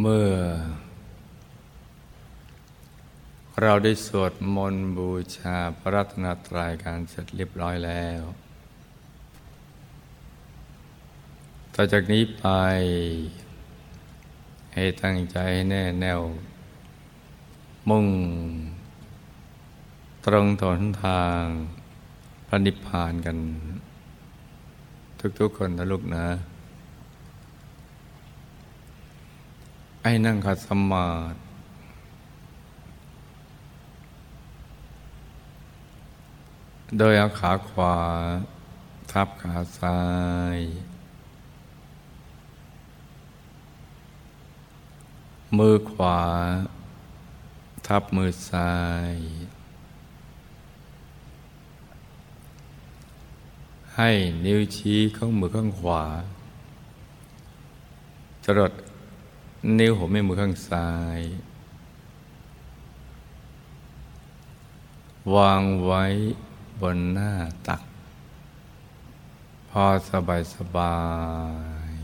เมื่อ เราได้สวดมนต์บูชาพระรัตนตรัยการเสร็จเรียบร้อยแล้วต่อจากนี้ไป ให้ตั้งใจให้แน่แน่วมุ่ง ตรงถนทางพระนิพพานกัน ทุกๆคนนะลูกนะ ไอ้นั่งขัดสมาธิโดยเอาขาขวา ทับขาซ้าย มือขวา ทับมือซ้าย ให้นิ้วชี้ข้างมือข้างขวา จรด นิ้วหัวแม่มือข้างซ้าย วางไว้บนหน้าตัก พอสบายสบาย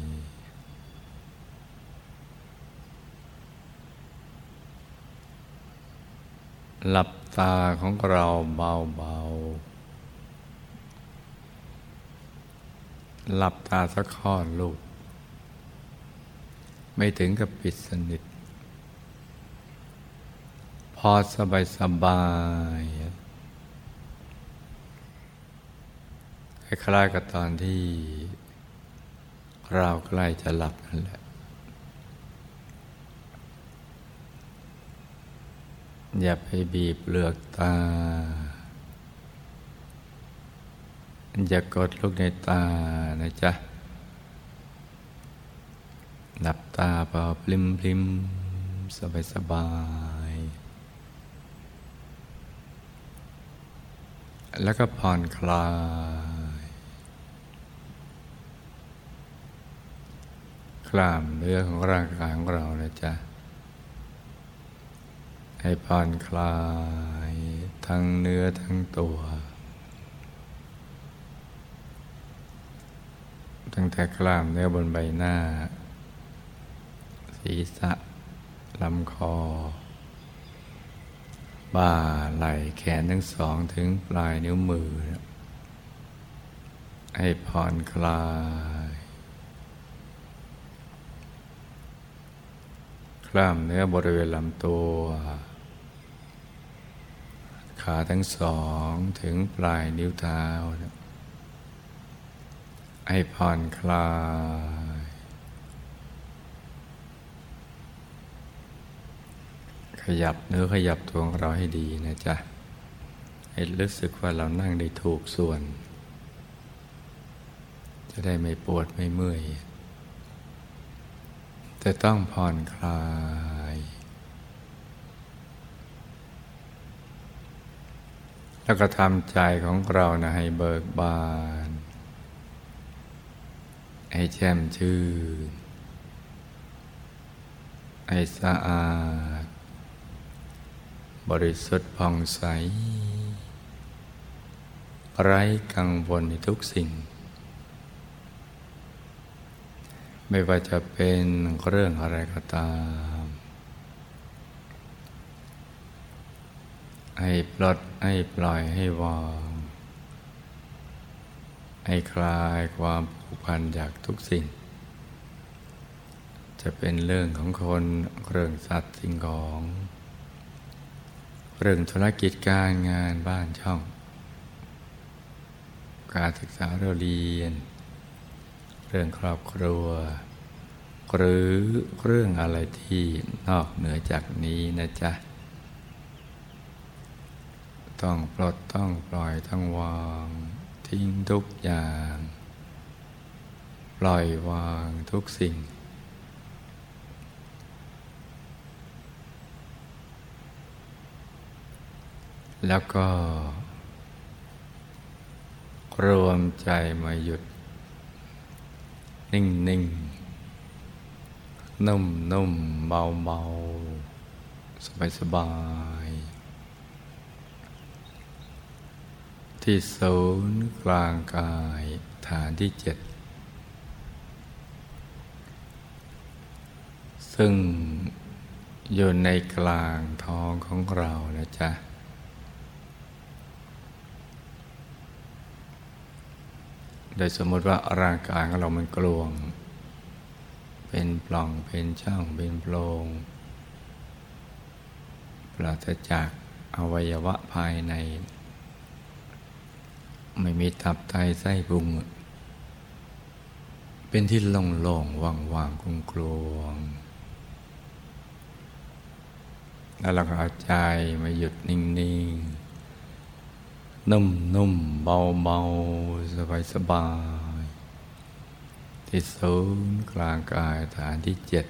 หลับตาของเราเบาๆหลับตาสักข้อลูก ไม่ถึงกับปิดสนิท พอสบายสบายคล้ายๆกับตอนที่เราใกล้จะหลับนั่นแหละ อย่าไปบีบเปลือกตา อย่ากดลูกในตานะจ๊ะ หลับตาเปล่าพลิมพลิมสบายสบาย แล้วก็ผ่อนคลายคลามเนื้อของร่างกายของเรานะจ๊ะ ให้ผ่อนคลาย ทั้งเนื้อทั้งตัว ตั้งแต่กล้ามเนื้อบนใบหน้า ศีรษะลำคอ บ่าไหล่แขนทั้งสองถึงปลายนิ้วมือ ให้ผ่อนคลาย กล้ามเนื้อบริเวณลำตัว ขาทั้งสองถึงปลายนิ้วเท้า ให้ผ่อนคลาย ขยับเนื้อขยับตัวของเราให้ดีนะจ๊ะ ให้รู้สึกว่าเรานั่งได้ถูกส่วน จะได้ไม่ปวดไม่เมื่อยแต่ต้องผ่อนคลาย แล้วก็ทำใจของเรานะให้เบิกบาน ให้แช่มชื่นให้สะอาด บริสุทธิ์ผ่องใส ไร้กังวลในทุกสิ่ง ไม่ว่าจะเป็นเรื่องอะไรก็ตาม ให้ปลดให้ปล่อยให้วาง ให้คลายความผูกพันจากทุกสิ่ง จะเป็นเรื่องของคนเรื่องสัตว์สิ่งของ เรื่องธุรกิจการงานบ้านช่อง การศึกษาเราเรียน เรื่องครอบครัว หรือเรื่องอะไรที่นอกเหนือจากนี้นะจ๊ะ ต้องปลดต้องปล่อยต้องวางทิ้งทุกอย่าง ปล่อยวางทุกสิ่ง แล้วก็ รวมใจมาหยุด นิ่งนิ่งนุ่มนุ่มเบาเบาสบายสบาย ที่ศูนย์กลางกายฐานที่เจ็ด ซึ่งอยู่ในกลางท้องของเรานะจ๊ะ โดยสมมติว่าร่างกายของเรามันกลวง เป็นปล่องเป็นช่องเป็นโพรงปราศจากอวัยวะภายใน ไม่มีตับไตไส้พุง เป็นที่โล่งๆว่างๆกลวงๆแล้วเราก็เอาใจมาหยุดนิ่งๆ นุ่มๆเบาๆสบายๆที่ศูนย์กลางกายฐานที่เจ็ด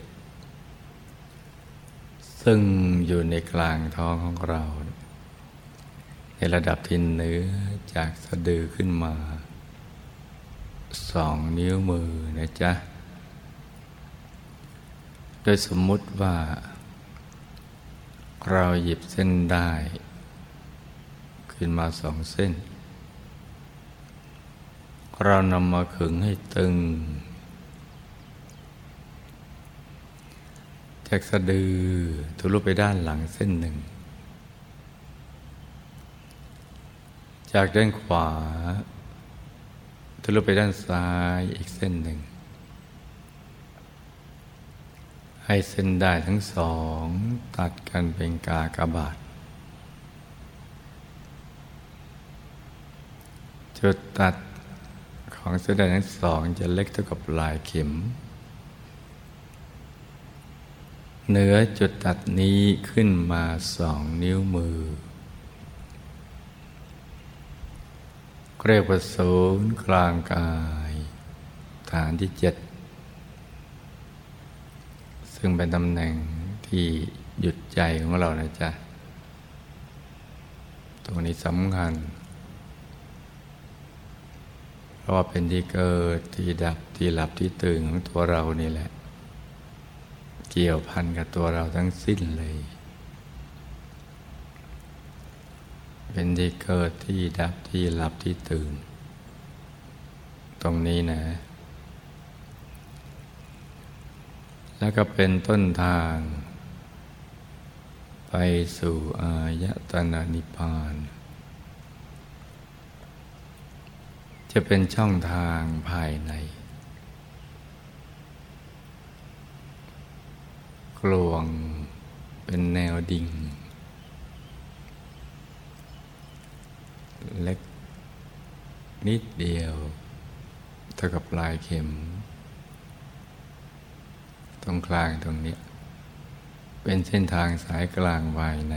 ซึ่งอยู่ในกลางท้องของเรา ในระดับที่เนื้อจากสะดือขึ้นมา สองนิ้วมือนะจ๊ะ โดยสมมุติว่า เราหยิบเส้นได้ ขึ้นมาสองเส้น เรานำมาขึงให้ตึง จากสะดือทะลุไปด้านหลังเส้นหนึ่ง จากด้านขวาทะลุไปด้านซ้ายอีกเส้นหนึ่ง ให้เส้นได้ทั้งสอง ตัดกันเป็นกากบาท จุดตัดของเส้นได้ทั้งสองจะเล็กเท่ากับลายเข็มเนื้อจุดตัดนี้ขึ้นมาสองนิ้วมือ เรียกว่าศูนย์กลางกาย ฐานที่เจ็ด ซึ่งเป็นตำแหน่งที่หยุดใจของเรานะจ๊ะ ตรงนี้สำคัญ ราะว่าเป็นที่เกิดที่ดับที่หลับที่ตื่นของตัวเรานี่แหละ เกี่ยวพันกับตัวเราทั้งสิ้นเลย เป็นที่เกิดที่ดับที่หลับที่ตื่น ตรงนี้นะ แล้วก็เป็นต้นทาง ไปสู่อายตนะนิพพาน จะเป็นช่องทางภายใน กลวงเป็นแนวดิ่ง เล็กนิดเดียวเท่ากับลายเข็ม ตรงกลางตรงนี้ เป็นเส้นทางสายกลางภายใน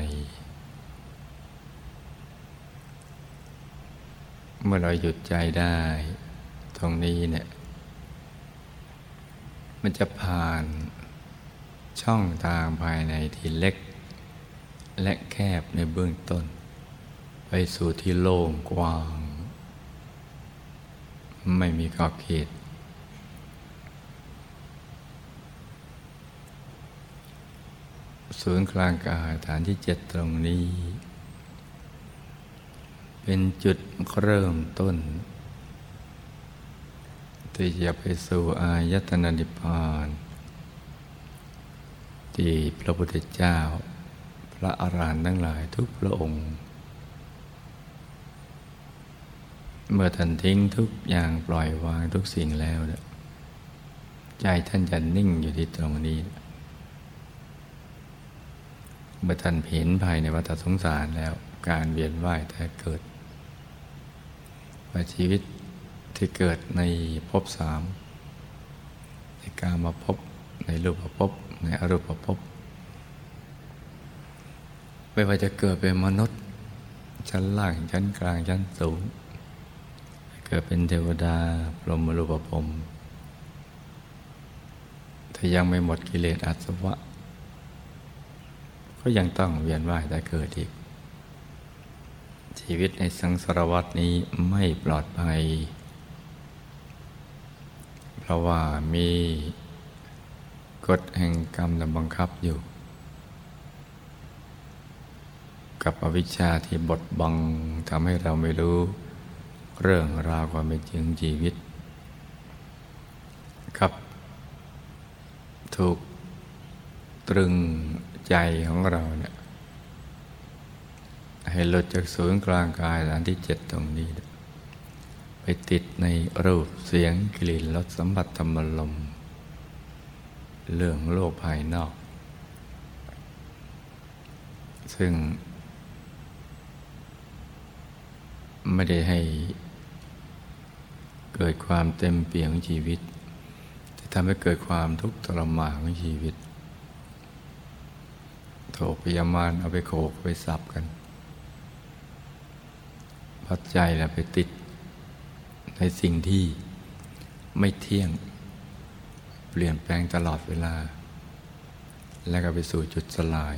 เมื่อเราหยุดใจได้ ตรงนี้เนี่ย มันจะผ่านช่องทางภายในที่เล็ก และแคบในเบื้องต้น ไปสู่ที่โล่งกว้าง ไม่มีขอบเขตศูนย์กลางกายฐานที่เจ็ดตรงนี้ เป็นจุดเริ่มต้น ที่จะไปสู่อายตนะนิพพานที่พระพุทธเจ้า พระอรหันต์ทั้งหลายทุกพระองค์ เมื่อท่านทิ้งทุกอย่างปล่อยวางทุกสิ่งแล้วใจท่านจะนิ่งอยู่ที่ตรงนี้เมื่อท่านเห็นภายในวัฏสงสารแล้วการเวียนว่ายแต่เกิด ว่าชีวิตที่เกิดในภพสามในการมาพบในรูปภพในอรูปภพไม่ว่าจะเกิดเป็นมนุษย์ ชั้นล่างชั้นกลางชั้นสูง เกิดเป็นเทวดาพรหมรูปภพถ้ายังไม่หมดกิเลสอาสวะ ก็ยังต้องเวียนว่ายแต่เกิดอีก ชีวิตในสังสารวัตนี้ไม่ปลอดภัย เพราะว่ามีกฎแห่งกรรมนำบังคับอยู่ กับอวิชชาที่บดบังทำให้เราไม่รู้ เรื่องราวความเป็นจริงชีวิต กับถูกตรึงใจของเราเนี่ย ให้หลุดจากศูนย์กลางกายฐานที่เจ็ดตรงนี้ ไปติดในรูปเสียงกลิ่นรสสัมผัสธรรมลม เรื่องโลกภายนอก ซึ่ง ไม่ได้ให้เกิดความเต็มเปี่ยมของชีวิตแต่ทำให้เกิดความทุกข์ทรมานของชีวิต โถพยามานเอาไปโขกไปสับกัน พัดใจแล้วไปติดในสิ่งที่ไม่เที่ยง เปลี่ยนแปลงตลอดเวลา แล้วก็ไปสู่จุดสลาย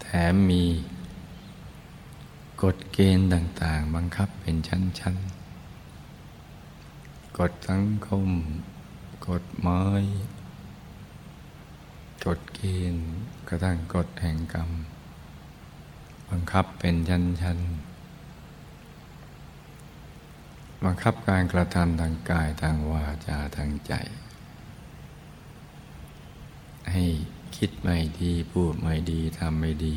แถมมีกฎเกณฑ์ต่าง ๆ บังคับเป็นชั้น ๆ กฎสังคม กฎหมายกฎเกณฑ์กระทั่งกฎแห่งกรรม บังคับเป็นชั้น ๆ บังคับการกระทำทางกายทางวาจาทางใจ ให้คิดไม่ดีพูดไม่ดีทำไม่ดี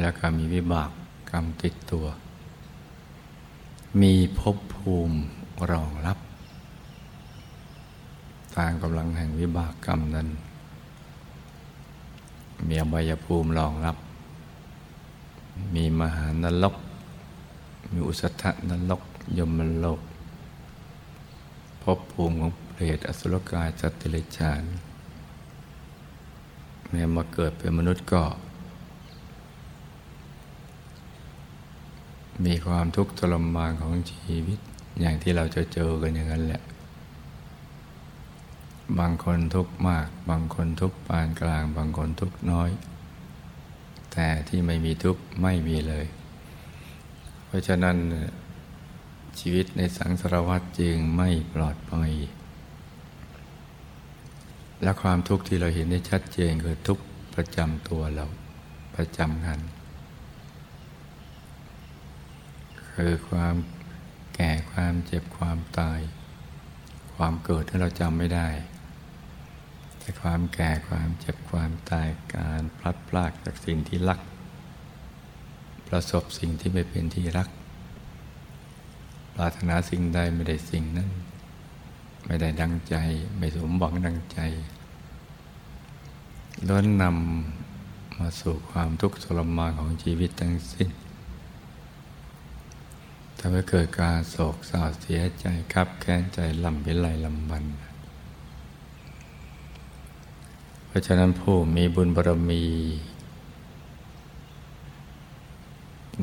แล้วก็มีวิบากกรรมติดตัว มีภพภูมิรองรับ ตามกำลังแห่งวิบากกรรมนั้น มีอบายภูมิรองรับ มีมหานรก มีอุสธนรกยมโลกภพภูมิของเปรตอสุรกายสัตว์เดรัจฉานแม้มาเกิดเป็นมนุษย์ก็ มีความทุกข์ทรมานของชีวิต อย่างที่เราจะเจอกันอย่างนั้นแหละ บางคนทุกข์มาก บางคนทุกข์ปานกลาง บางคนทุกข์น้อย แต่ที่ไม่มีทุกข์ไม่มีเลย ราะฉะนั้นชีวิตในสังสารวัฏจึงไม่ปลอดภัย และความทุกข์ที่เราเห็นได้ชัดเจนคือทุกข์ประจำตัวเราประจำกันคือความแก่ความเจ็บความตาย ความเกิดที่เราจำไม่ได้แต่ความแก่ความเจ็บความตายการพลัดพรากจากสิ่งที่รัก ประสบสิ่งที่ไม่เป็นที่รัก ปรารถนาสิ่งใดไม่ได้สิ่งนั้น ไม่ได้ดังใจ ไม่สมหวังดังใจ ล้วนนำมาสู่ความทุกข์ทรมานของชีวิตทั้งสิ้นทำให้เกิดการโศกเศร้าเสียใจครับแค้นใจลำเป็นไรลำบัน เพราะฉะนั้นผู้มีบุญบารมี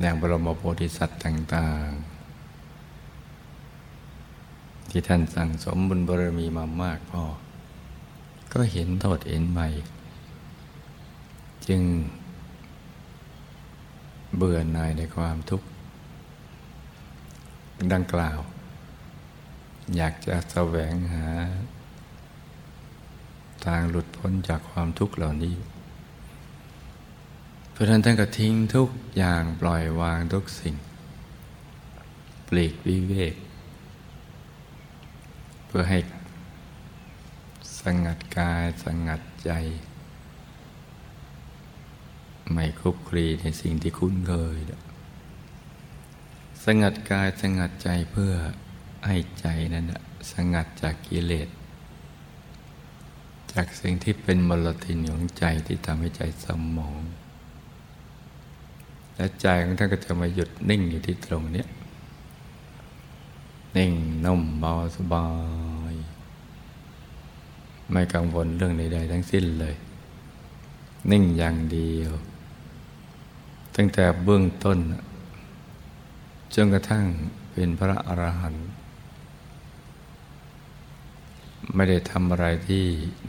อย่างบรมโพธิสัตว์ต่าง ๆ ที่ท่านสั่งสมบุญบารมีมามากพอ ก็เห็นโทษเห็นใหม่ จึงเบื่อหน่ายในความทุกข์ ดังกล่าว อยากจะแสวงหา ทางหลุดพ้นจากความทุกข์เหล่านี้ ราะนั้นท่านก็ทิ้งทุกอย่างปล่อยวางทุกสิ่ง ปลีกวิเวก เพื่อให้ สงัดกายสงัดใจ ไม่คุกคลีในสิ่งที่คุ้นเคย สงัดกายสงัดใจเพื่อให้ใจนั้นสงัดจากกิเลสจากสิ่งที่เป็นมลทินของใจที่ทำให้ใจสมอง และใจของท่านก็จะมาหยุดนิ่งอยู่ที่ตรงนี้นิ่งนุ่มเบาสบาย ไม่กังวลเรื่องใดๆทั้งสิ้นเลย นิ่งอย่างเดียว ตั้งแต่เบื้องต้นจนกระทั่งเป็นพระอรหันต์ไม่ได้ทำอะไรที่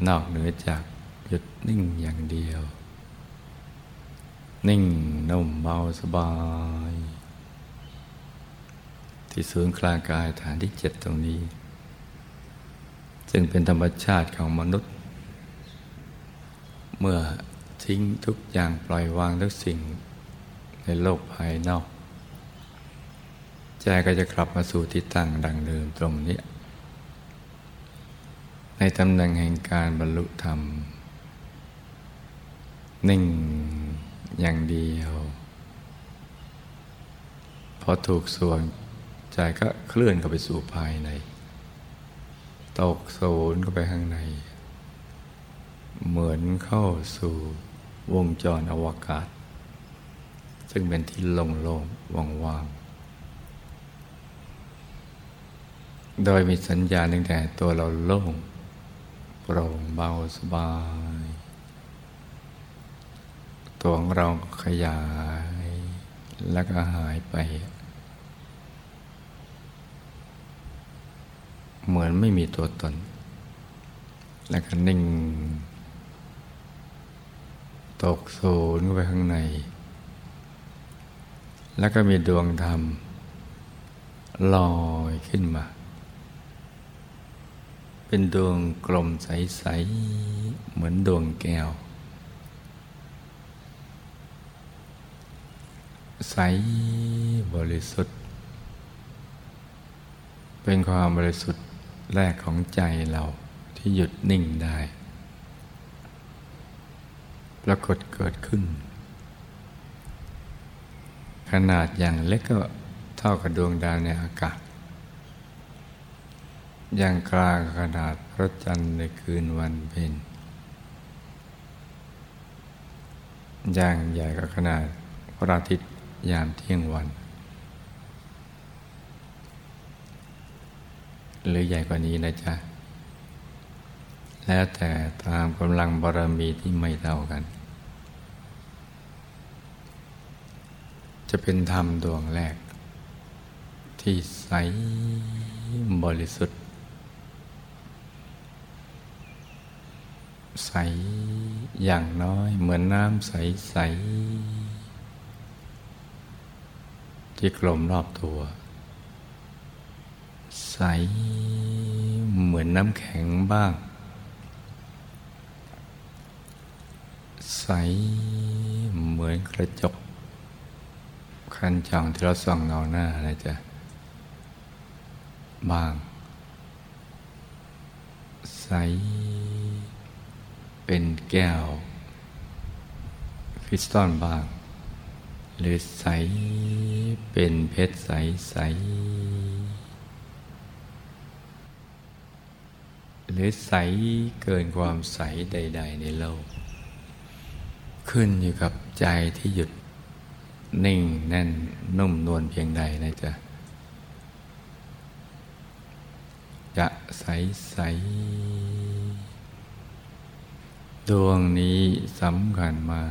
นอกเหนือจากหยุดนิ่งอย่างเดียว นิ่งนุ่มเบาสบาย ที่ศูนย์กลางกายฐานที่เจ็ดตรงนี้ ซึ่งเป็นธรรมชาติของมนุษย์ เมื่อทิ้งทุกอย่างปล่อยวางทุกสิ่งในโลกภายนอก ใจก็จะกลับมาสู่ที่ตั้งดังเดิมตรงนี้ ในในตำแหน่งแห่งการบรรลุธรรม นิ่ง อย่างเดียว พอถูกส่วนใจก็เคลื่อนเข้าไปสู่ภายใน ตกโซนเข้าไปข้างใน เหมือนเข้าสู่วงจรอวกาศ ซึ่งเป็นที่โล่งๆว่างๆ โดยมีสัญญาณตั้งแต่ตัวเราโล่งโปร่งเบาสบาย ตัวของเราขยายแล้วก็หายไป เหมือนไม่มีตัวตน แล้วก็นิ่ง ตกศูนย์เข้าไปข้างใน แล้วก็มีดวงธรรมลอยขึ้นมา เป็นดวงกลมใส ๆ เหมือนดวงแก้ว ใสบริสุทธิ์ เป็นความบริสุทธิ์แรกของใจเราที่หยุดนิ่งได้ ปรากฏเกิดขึ้น ขนาดอย่างเล็กก็เท่ากับดวงดาวในอากาศ อย่างกลางขนาดพระจันทร์ในคืนวันเพ็ญอย่างใหญ่ก็ขนาดพระอาทิตย์ ยามเที่ยงวัน หรือใหญ่กว่านี้นะจ๊ะ แล้วแต่ตามกำลังบารมีที่ไม่เท่ากัน จะเป็นธรรมดวงแรก ที่ใสบริสุทธิ์ ใสอย่างน้อยเหมือนน้ำใสใส ที่กลมรอบตัว ใสเหมือนน้ำแข็งบ้าง ใสเหมือนกระจกคันจองที่เราส่องเงาหน้านะจ๊ะบาง ใส เป็นแก้ว คริสตัลบาง หรือใสเป็นเพชรใสใสหรือใสเกินความใสใด ๆ ในโลก ขึ้นอยู่กับใจที่หยุดนิ่งแน่นนุ่มนวลเพียงใดนะจ๊ะ จะใสใสดวงนี้สำคัญมา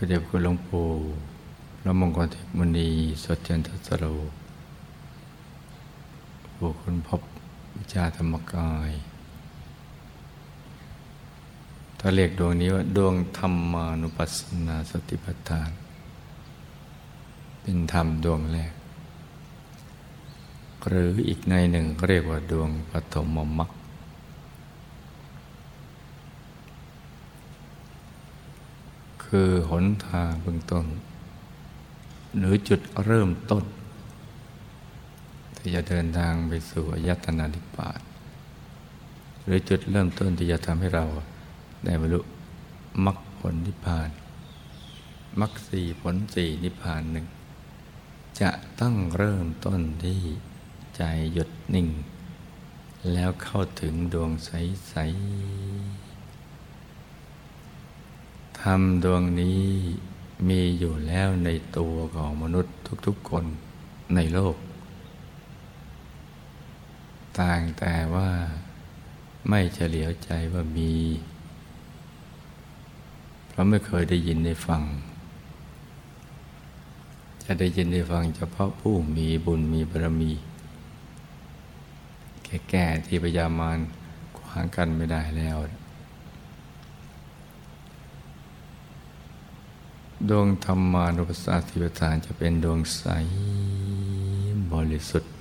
พระเดชคุณหลวงปู่พระมงคลเทพมุนีสดจันทสโรผู้คุณพบวิชาธรรมกาย ถ้าเรียกดวงนี้ว่าดวงธรรมานุปัสสนาสติปัฏฐาน เป็นธรรมดวงแรก หรืออีกในหนึ่งเรียกว่าดวงปฐมมรรค คือหนทางเบื้องต้น หรือจุดเริ่มต้น ที่จะเดินทางไปสู่อายตนานิพพานหรือจุดเริ่มต้นที่จะทำให้เราได้บรรลุมรรคผลนิพพานมรรคสี่ผลสี่นิพพานหนึ่งจะต้องเริ่มต้นที่ใจหยุดนิ่ง แล้วเข้าถึงดวงใส ๆ รรมดวงนี้มีอยู่แล้วในตัวของมนุษย์ทุกๆคนในโลก ต่างแต่ว่าไม่เฉลียวใจว่ามี เพราะไม่เคยได้ยินได้ฟัง จะได้ยินได้ฟังเฉพาะผู้มีบุญมีบารมี แก่ๆที่พยามารขวางกันไม่ได้แล้ว ดวงธรรมานุปัสสติปทานจะเป็นดวงใสบริสุทธิ์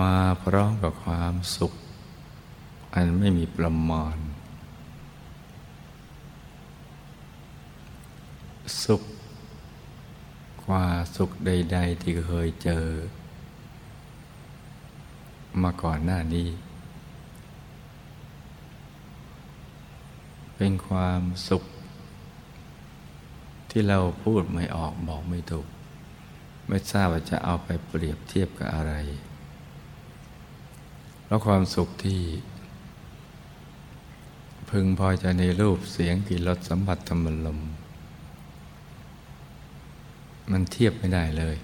มาพร้อมกับความสุข อันไม่มีประมาณ สุขกว่าสุขใด ๆ ที่เคยเจอ มาก่อนหน้านี้ เป็นความสุข ที่เราพูดไม่ออกบอกไม่ถูก ไม่ทราบว่าจะเอาไปเปรียบเทียบกับอะไร เพราะความสุขที่ พึงพอใจในรูปเสียงกลิ่นรสสัมผัสธรรมลม มันเทียบไม่ได้เลย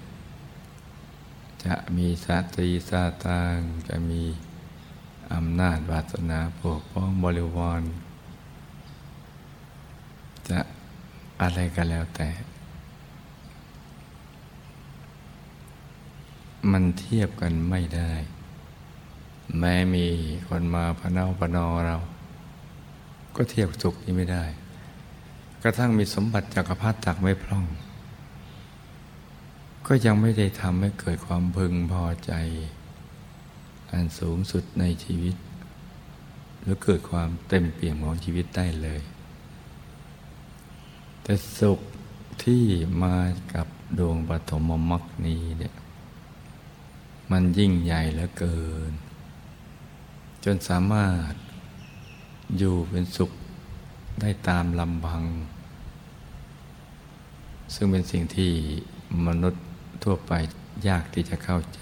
จะมีสตรีสาตางจะมีอำนาจวาสนาปกป้องบริวาร จะ อะไรก็แล้วแต่ มันเทียบกันไม่ได้ แม้มีคนมาพนาพนอเรา ก็เทียบสุขนี้ไม่ได้ กระทั่งมีสมบัติจักรพรรดิตักไม่พร่อง ก็ยังไม่ได้ทำให้เกิดความพึงพอใจ อันสูงสุดในชีวิต หรือเกิดความเต็มเปี่ยมของชีวิตได้เลย แต่สุขที่มากับดวงปฐมมรรคนี้เนี่ยมันยิ่งใหญ่เหลือเกิน จนสามารถอยู่เป็นสุขได้ตามลำพัง ซึ่งเป็นสิ่งที่มนุษย์ทั่วไปยากที่จะเข้าใจ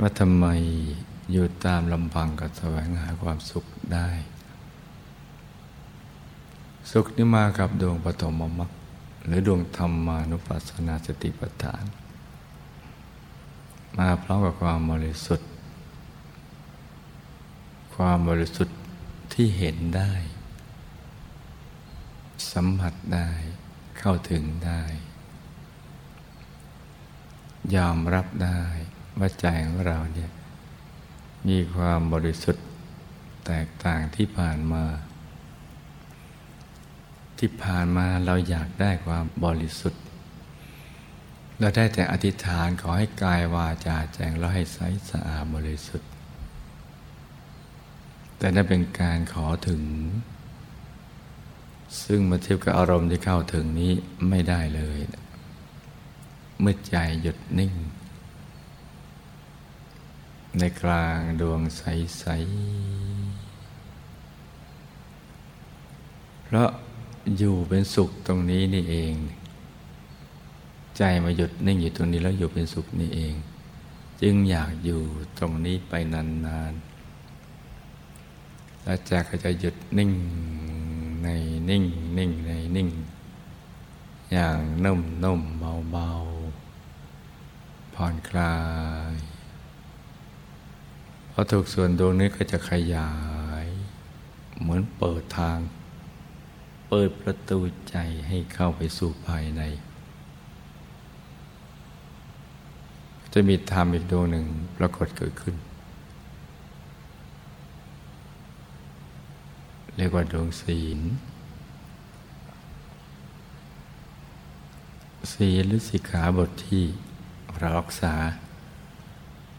ว่าทำไมอยู่ตามลำพังกับแสวงหาความสุขได้ สุขนี้มากับดวงปฐมมรรคหรือดวงธรรมานุปัสสนาสติปัฏฐาน มาพร้อมกับความบริสุทธิ์ ความบริสุทธิ์ที่เห็นได้ สัมผัสได้เข้าถึงได้ ยอมรับได้ว่าใจของเราเนี่ยมีความบริสุทธิ์แตกต่างที่ผ่านมา ที่ผ่านมาเราอยากได้ความบริสุทธิ์ เราได้แต่อธิษฐานขอให้กายวาจาแจงแล้วให้ใสสะอาดบริสุทธิ์ แต่นั่นเป็นการขอถึง ซึ่งมาเทียบกับอารมณ์ที่เข้าถึงนี้ไม่ได้เลย เมื่อใจหยุดนิ่ง ในกลางดวงใส ๆ เพราะ อยู่เป็นสุขตรงนี้นี่เอง ใจมาหยุดนิ่งอยู่ตรงนี้แล้วอยู่เป็นสุขนี่เอง จึงอยากอยู่ตรงนี้ไปนานๆแล้วใจก็จะหยุดนิ่งในนิ่งนิ่งในนิ่ง อย่างนุ่มนุ่มเบาเบาผ่อนคลายพอถูกส่วนดวงนี้ก็จะขยาย เหมือนเปิดทาง เปิดประตูใจให้เข้าไปสู่ภายใน จะมีธรรมอีกดวงหนึ่งปรากฏเกิดขึ้น เรียกว่าดวงศีล ศีลหรือสิกขาบทที่เรารักษา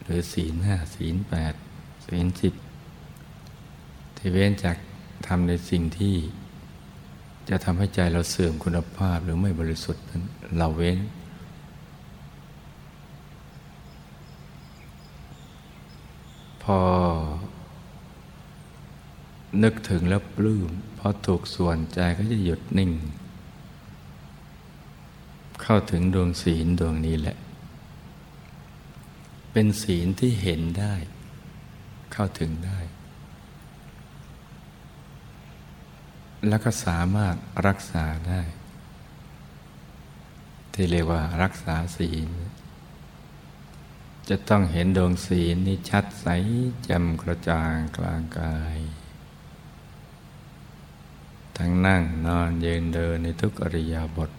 หรือศีลห้าศีลแปดศีลสิบที่เว้นจากทำในสิ่งที่ จะทำให้ใจเราเสื่อมคุณภาพหรือไม่บริสุทธิ์นั้นเราเว้น พอ นึกถึงแล้วปลื้มพอถูกส่วนใจก็จะหยุดนิ่ง เข้าถึงดวงศีลดวงนี้แหละ เป็นศีลที่เห็นได้ เข้าถึงได้ แล้วก็สามารถรักษาได้ ที่เรียกว่ารักษาศีล จะต้องเห็นดวงศีลนี่ชัดใสแจ่มกระจ่างกลางกาย ทั้งนั่งนอนยืนเดินในทุกอริยาบท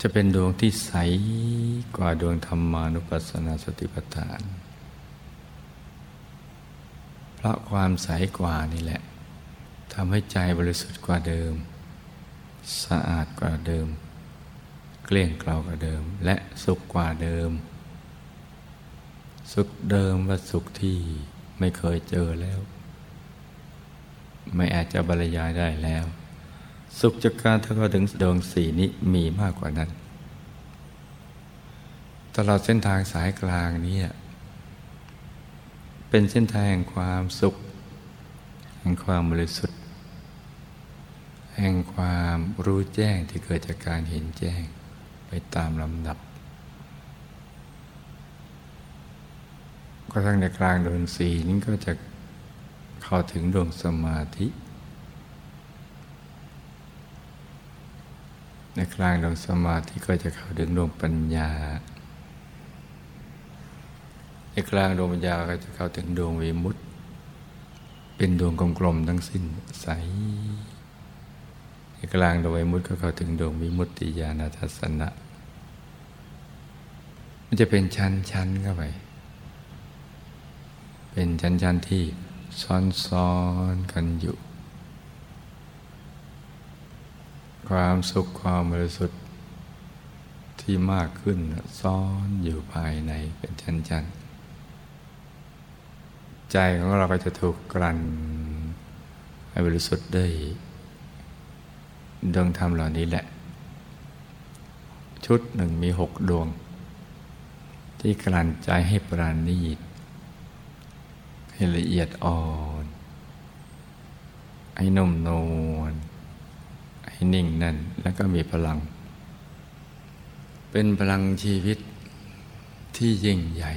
จะเป็นดวงที่ใสกว่าดวงธรรมานุปัสสนาสติปัฏฐาน ราะความใสกว่านี่แหละทำให้ใจบริสุทธิ์กว่าเดิม สะอาดกว่าเดิม เกลี้ยงเกลากว่าเดิม และสุขกว่าเดิม สุขเดิมว่าสุขที่ไม่เคยเจอแล้ว ไม่อาจจะบรรยายได้แล้ว สุขจากการถ้าเข้าถึงดวงสีนี้มีมากกว่านั้น ตลอดเส้นทางสายกลางนี้ เป็นเส้นทางแห่งความสุข แห่งความบริสุทธิ์ แห่งความรู้แจ้งที่เกิดจากการเห็นแจ้งไปตามลำดับกระทั่งในกลางดวงสีนี้ก็จะเข้าถึงดวงสมาธิ ในกลางดวงสมาธิก็จะเข้าถึงดวงปัญญา ในกลางดวงปัญญาก็จะเข้าถึงดวงวิมุตติ เป็นดวงกลมๆทั้งสิ้นใสในกลางดวงวิมุตติก็เข้าถึงดวงวิมุตติญาณทัศนะ มันจะเป็นชั้นๆเข้าไป เป็นชั้นๆที่ซ้อนๆกันอยู่ ความสุขความบริสุทธิ์ที่มากขึ้นซ้อนอยู่ภายในเป็นชั้นๆ ใจของเราก็จะถูกกลั่นให้บริสุทธิ์ได้ดวงธรรมเหล่านี้แหละ ชุดหนึ่งมีหกดวง ที่กลั่นใจให้ปราณีตให้ละเอียดอ่อนให้นุ่มนวลให้นิ่งนั่นแล้วก็มีพลัง เป็นพลังชีวิตที่ยิ่งใหญ่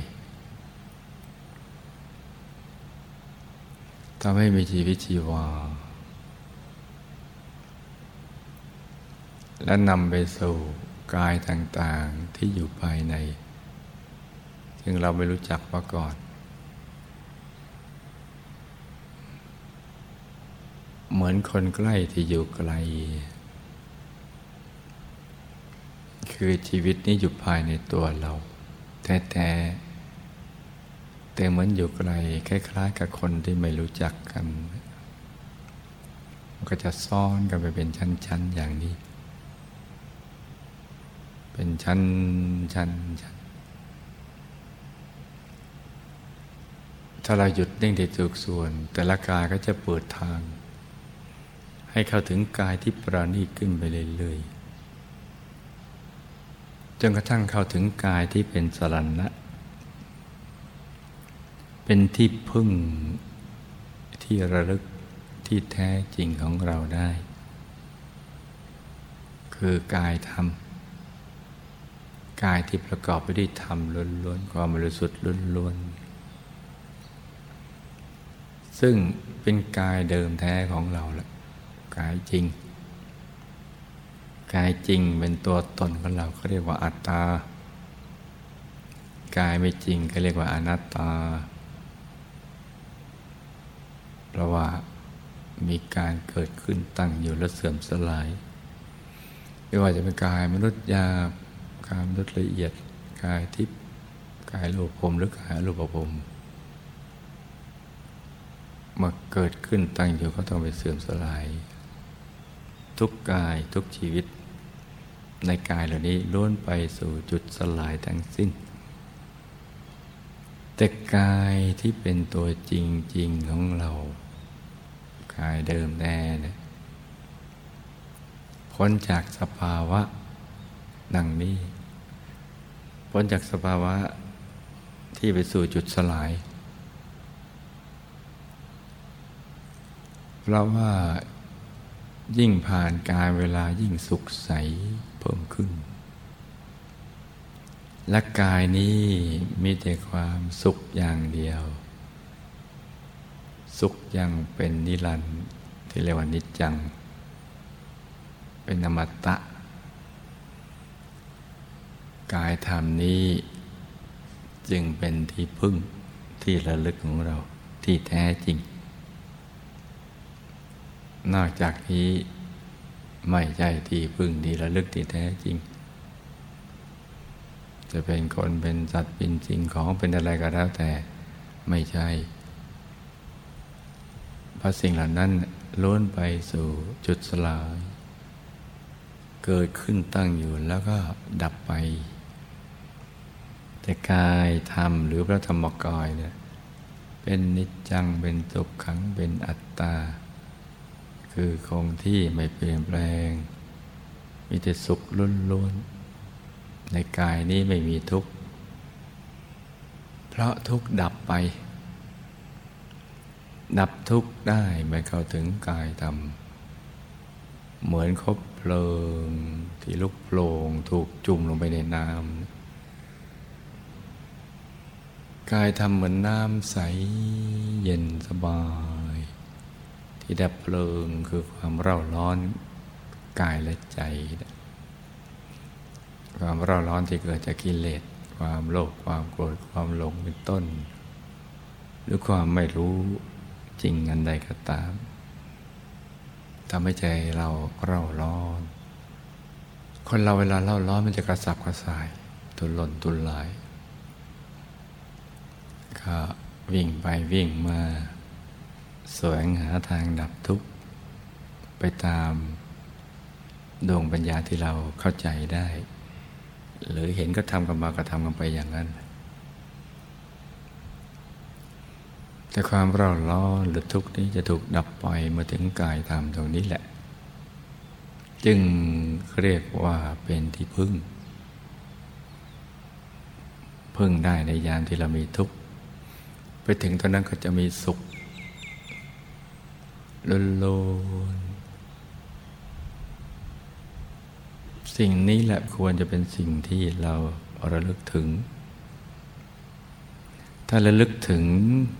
ทำให้มีชีวิตชีวา และนำไปสู่กายต่างๆที่อยู่ภายใน ซึ่งเราไม่รู้จักมาก่อน เหมือนคนใกล้ที่อยู่ไกล คือชีวิตนี้อยู่ภายในตัวเรา แท้ๆ แต่เหมือนอยู่ไกลคล้ายๆ กับคนที่ไม่รู้จักกันมันก็จะซ่อนกันไปเป็นชั้นๆอย่างนี้ เป็นชั้นชั้นชั้นถ้าเราหยุดนิ่งที่ถูกส่วน แต่ละกายก็จะเปิดทาง ให้เข้าถึงกายที่ปราณีขึ้นไปเรื่อยๆจนกระทั่งเข้าถึงกายที่เป็นสรันะ เป็นที่พึ่งที่ระลึกที่แท้จริงของเราได้ คือกายธรรม กายที่ประกอบไปด้วยธรรมล้วนๆความบริสุทธิ์ล้วนๆซึ่งเป็นกายเดิมแท้ของเราแหละกายจริง กายจริงเป็นตัวตนของเราเขาเรียกว่าอัตตากายไม่จริงเขาเรียกว่าอนัตตา ราะว่ามีการเกิดขึ้นตั้งอยู่และเสื่อมสลาย ไม่ว่าจะเป็นกายมนุษย์ยาบกายมนุษย์ละเอียด กายทิพย์กายรูปภพหรือกายรูปภพมาเกิดขึ้นตั้งอยู่ก็ต้องไปเสื่อมสลาย ทุกกายทุกชีวิต ในกายเหล่านี้ล้วนไปสู่จุดสลายทั้งสิ้น แต่กายที่เป็นตัวจริง ๆ ของเรา กายเดิมแน่เนี่ยพ้นจากสภาวะดังนี้ พ้นจากสภาวะที่ไปสู่จุดสลาย เพราะว่ายิ่งผ่านการเวลายิ่งสุขใสเพิ่มขึ้น และกายนี้มีแต่ความสุขอย่างเดียว สุขยังเป็นนิรันดร์ที่เรียกว่านิจจัง เป็นอมตะ กายธรรมนี้จึงเป็นที่พึ่งที่ระลึกของเราที่แท้จริง นอกจากนี้ไม่ใช่ที่พึ่งดีระลึกที่แท้จริง จะเป็นคนเป็นสัตว์เป็นสิ่งของเป็นอะไรก็แล้วแต่ไม่ใช่ เพราะสิ่งเหล่านั้นล้วนไปสู่จุดสลาย เกิดขึ้นตั้งอยู่แล้วก็ดับไป แต่กายธรรมหรือพระธรรมกายเนี่ยเป็นนิจจังเป็นสุขขังเป็นอัตตา คือคงที่ไม่เปลี่ยนแปลง มีแต่สุขล้วนๆในกายนี้ไม่มีทุกข์เพราะทุกข์ดับไป ดับทุกข์ได้ไม่เข้าถึงกายธรรม เหมือนคบเพลิงที่ลุกโผล่ถูกจุ่มลงไปในน้ำกายธรรมเหมือนน้ำใสเย็นสบาย ที่ดับเพลิงคือความเร่าร้อนกายและใจ ความเร่าร้อนที่เกิดจากกิเลสความโลภความโกรธความหลงเป็นต้น หรือความไม่รู้ จริงอันใดก็ตามทำให้ใจเราเร่าร้อน คนเราเวลาเล่าร้อนมันจะกระสับกระส่าย ตุลนตุนลายก็วิ่งไปวิ่งมาแสวงหาทางดับทุกข์ ไปตามดวงปัญญาที่เราเข้าใจได้ หรือเห็นก็ทำกันมาก็ทำกันไปอย่างนั้น แต่ความเร่าร้อนหรือทุกข์นี้จะถูกดับไปเมื่อถึงกายธรรมตรงนี้แหละ จึงเรียกว่าเป็นที่พึ่ง พึ่งได้ในยามที่เรามีทุกข์ ไปถึงตอนนั้นก็จะมีสุขล้นสิ่งนี้แหละควรจะเป็นสิ่งที่เราระลึกถึง ถ้าระลึกถึง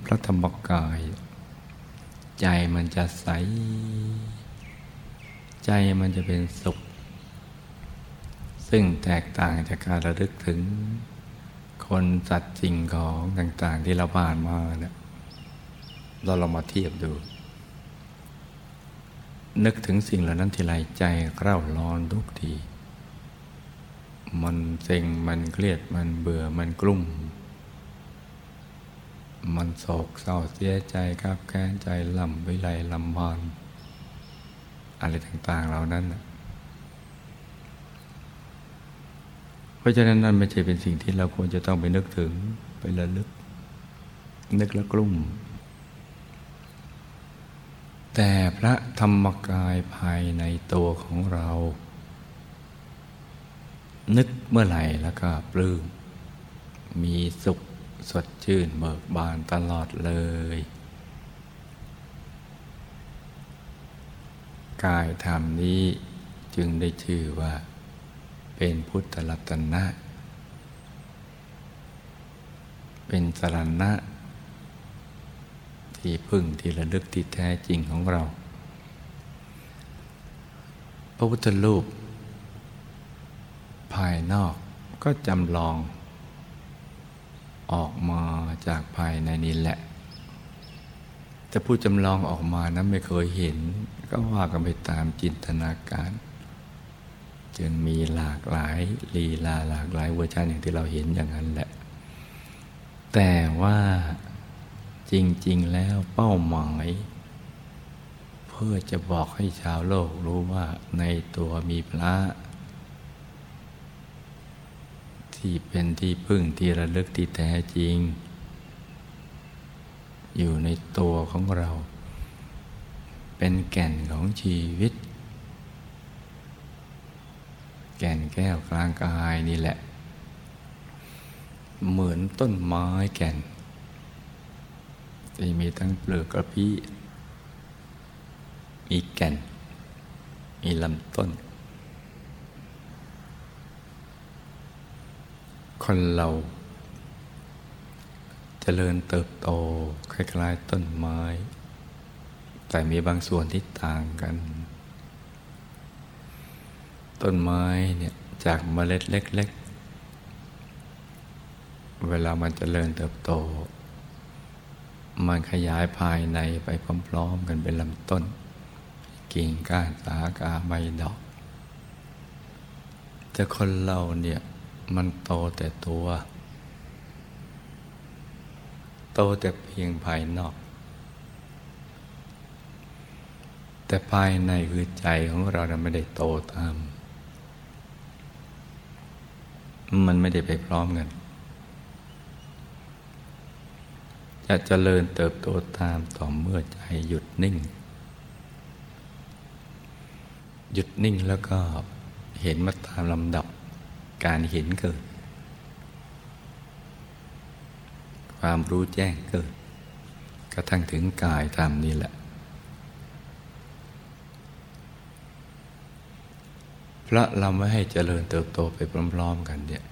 พระธรรมกาย ใจมันจะใส ใจมันจะเป็นสุข ซึ่งแตกต่างจากการระลึกถึง คนสัตว์สิ่งของต่างๆที่เราผ่านมาเนี่ยเราลองมาเทียบดู นึกถึงสิ่งเหล่านั้นทีไรใจเร่าร้อนทุกที มันเซ็งมันเครียดมันเบื่อมันกลุ้ม มันโศกเศร้าเสียใจครับแค้นใจลำวิไลลำพานอะไรต่าง ๆ เหล่านั้น เพราะฉะนั้นนั่นไม่ใช่เป็นสิ่งที่เราควรจะต้องไปนึกถึงไประลึก นึกแล้วกลุ้มแต่พระธรรมกายภายในตัวของเรา นึกเมื่อไหร่แล้วก็ปลื้มมีสุข สดชื่นเบิกบานตลอดเลย กายธรรมนี้จึงได้ชื่อว่า เป็นพุทธรัตนะ เป็นสรณะ ที่พึ่งที่ระลึกที่แท้จริงของเรา พระพุทธรูป ภายนอกก็จำลอง ออกมาจากภายในนี้แหละแต่ผู้จำลองออกมานั้นไม่เคยเห็น ก็ว่ากันไปตามจินตนาการจึงมีหลากหลายลีลาหลากหลายเวอร์ชันอย่างที่เราเห็นอย่างนั้นแหละ แต่ว่าจริง ๆ แล้วเป้าหมาย เพื่อจะบอกให้ชาวโลกรู้ว่าในตัวมีพระ ที่เป็นที่พึ่งที่ระลึกที่แท้จริง อยู่ในตัวของเรา เป็นแก่นของชีวิต แก่นแก้วกลางกายนี่แหละ เหมือนต้นไม้แก่นที่มีทั้งเปลือกกระพี้มีแก่น มีลำต้น คนเราจเจริญเติบโตคล้ายๆต้นไม้ แต่มีบางส่วนที่ต่างกัน ต้นไม้เนี่ยจากเมล็ดเล็ก ๆ เวลามันจเจริญเติบโต มันขยายภายในไปพร้อม ๆ กันเป็นลำต้น กิ่งก้านสากาใบดอก แต่คนเราเนี่ย มันโตแต่ตัว โตแต่เพียงภายนอก แต่ภายในคือใจของเราเราไม่ได้โตตาม มันไม่ได้ไปพร้อมกันจะเจริญเติบโตตามต่อเมื่อใจหยุดนิ่ง หยุดนิ่งแล้วก็เห็นมาตามลำดับ การเห็นเกิด ความรู้แจ้งเกิด กระทั่งถึงกายธรรมนี่แหละ เพราะเราไม่ให้เจริญเติบโตไปพร้อมๆกันเนี่ย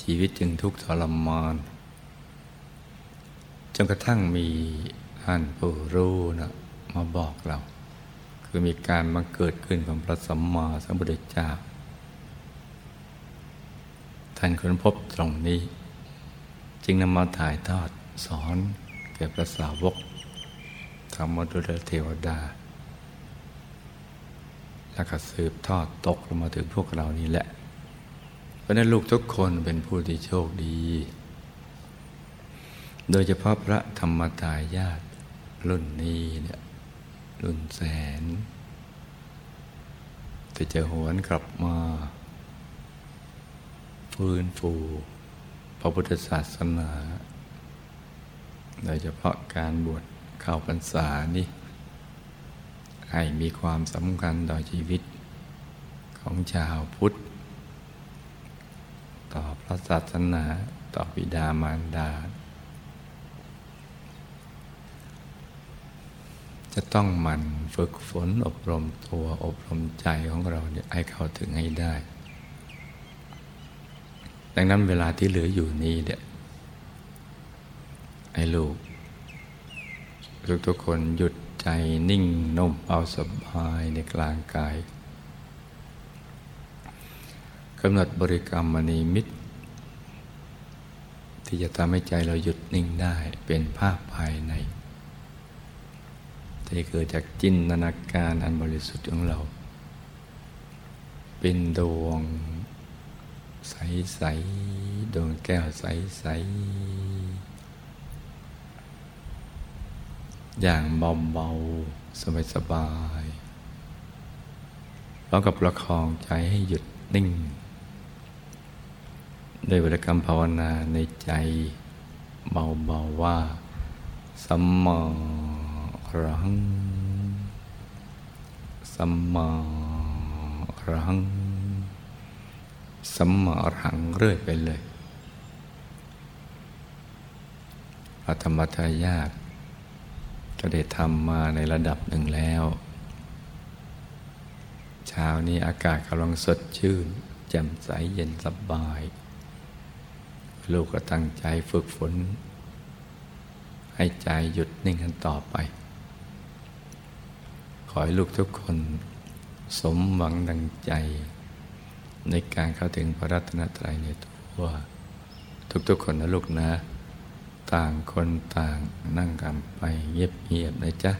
ชีวิตจึงทุกข์ทรมานจนกระทั่งมีท่านผู้รู้นะมาบอกเรา คือมีการบังเกิดขึ้นของพระสัมมาสัมพุทธเจ้า ท่านค้นพบตรงนี้ จึงนำมาถ่ายทอดสอนแก่พระสาวกธรรมดุลเทวดา แล้วก็สืบทอดตกลงมาถึงพวกเรานี่แหละ เพราะนั้นลูกทุกคนเป็นผู้ที่โชคดี โดยเฉพาะพระธรรมตายาตรุ่นนี้เนี่ย รุ่นแสน แต่จะหวนกลับมาฟื้นฟูพระพุทธศาสนา โดยเฉพาะการบวชเข้าพรรษานี่ให้มีความสำคัญต่อชีวิตของชาวพุทธ ต่อพระศาสนา ต่อบิดามารดา จะต้องมันฝึกฝนอบรมตัวอบรมใจของเราเนี่ยให้เข้าถึงให้ได้ ดังนั้นเวลาที่เหลืออยู่นี้เนี่ยให้ลูกทุกทุกคนหยุดใจนิ่งนุ่มเอาสบายในกลางกายกำหนดบริกรรมมณีมิตร ที่จะทำให้ใจเราหยุดนิ่งได้เป็นภาพภายใน ที่เกิดจากจินตนาการอันบริสุทธิ์ของเรา เป็นดวง ใส ๆ ดวงแก้วใส ๆ อย่างเบา ๆ สบายๆแล้วกับประคองใจให้หยุดนิ่งด้วยบริกรรมภาวนาในใจเบา ๆ ว่าสัมมา รังสัมมารังสัมมารังเรื่อยไปเลยพระธรรมทายาทก็ได้ทำมาในระดับหนึ่งแล้ว เช้านี้อากาศกำลังสดชื่น แจ่มใสเย็นสบาย ลูกก็ตั้งใจฝึกฝน ให้ใจหยุดนิ่งกันต่อไป ให้ลูกทุกคน สมหวังดังใจ ในการเข้าถึงพระรัตนตรัยในตัวทุกๆคนนะลูกนะ ต่างคนต่างนั่งกันไปเงียบๆนะจ๊ะ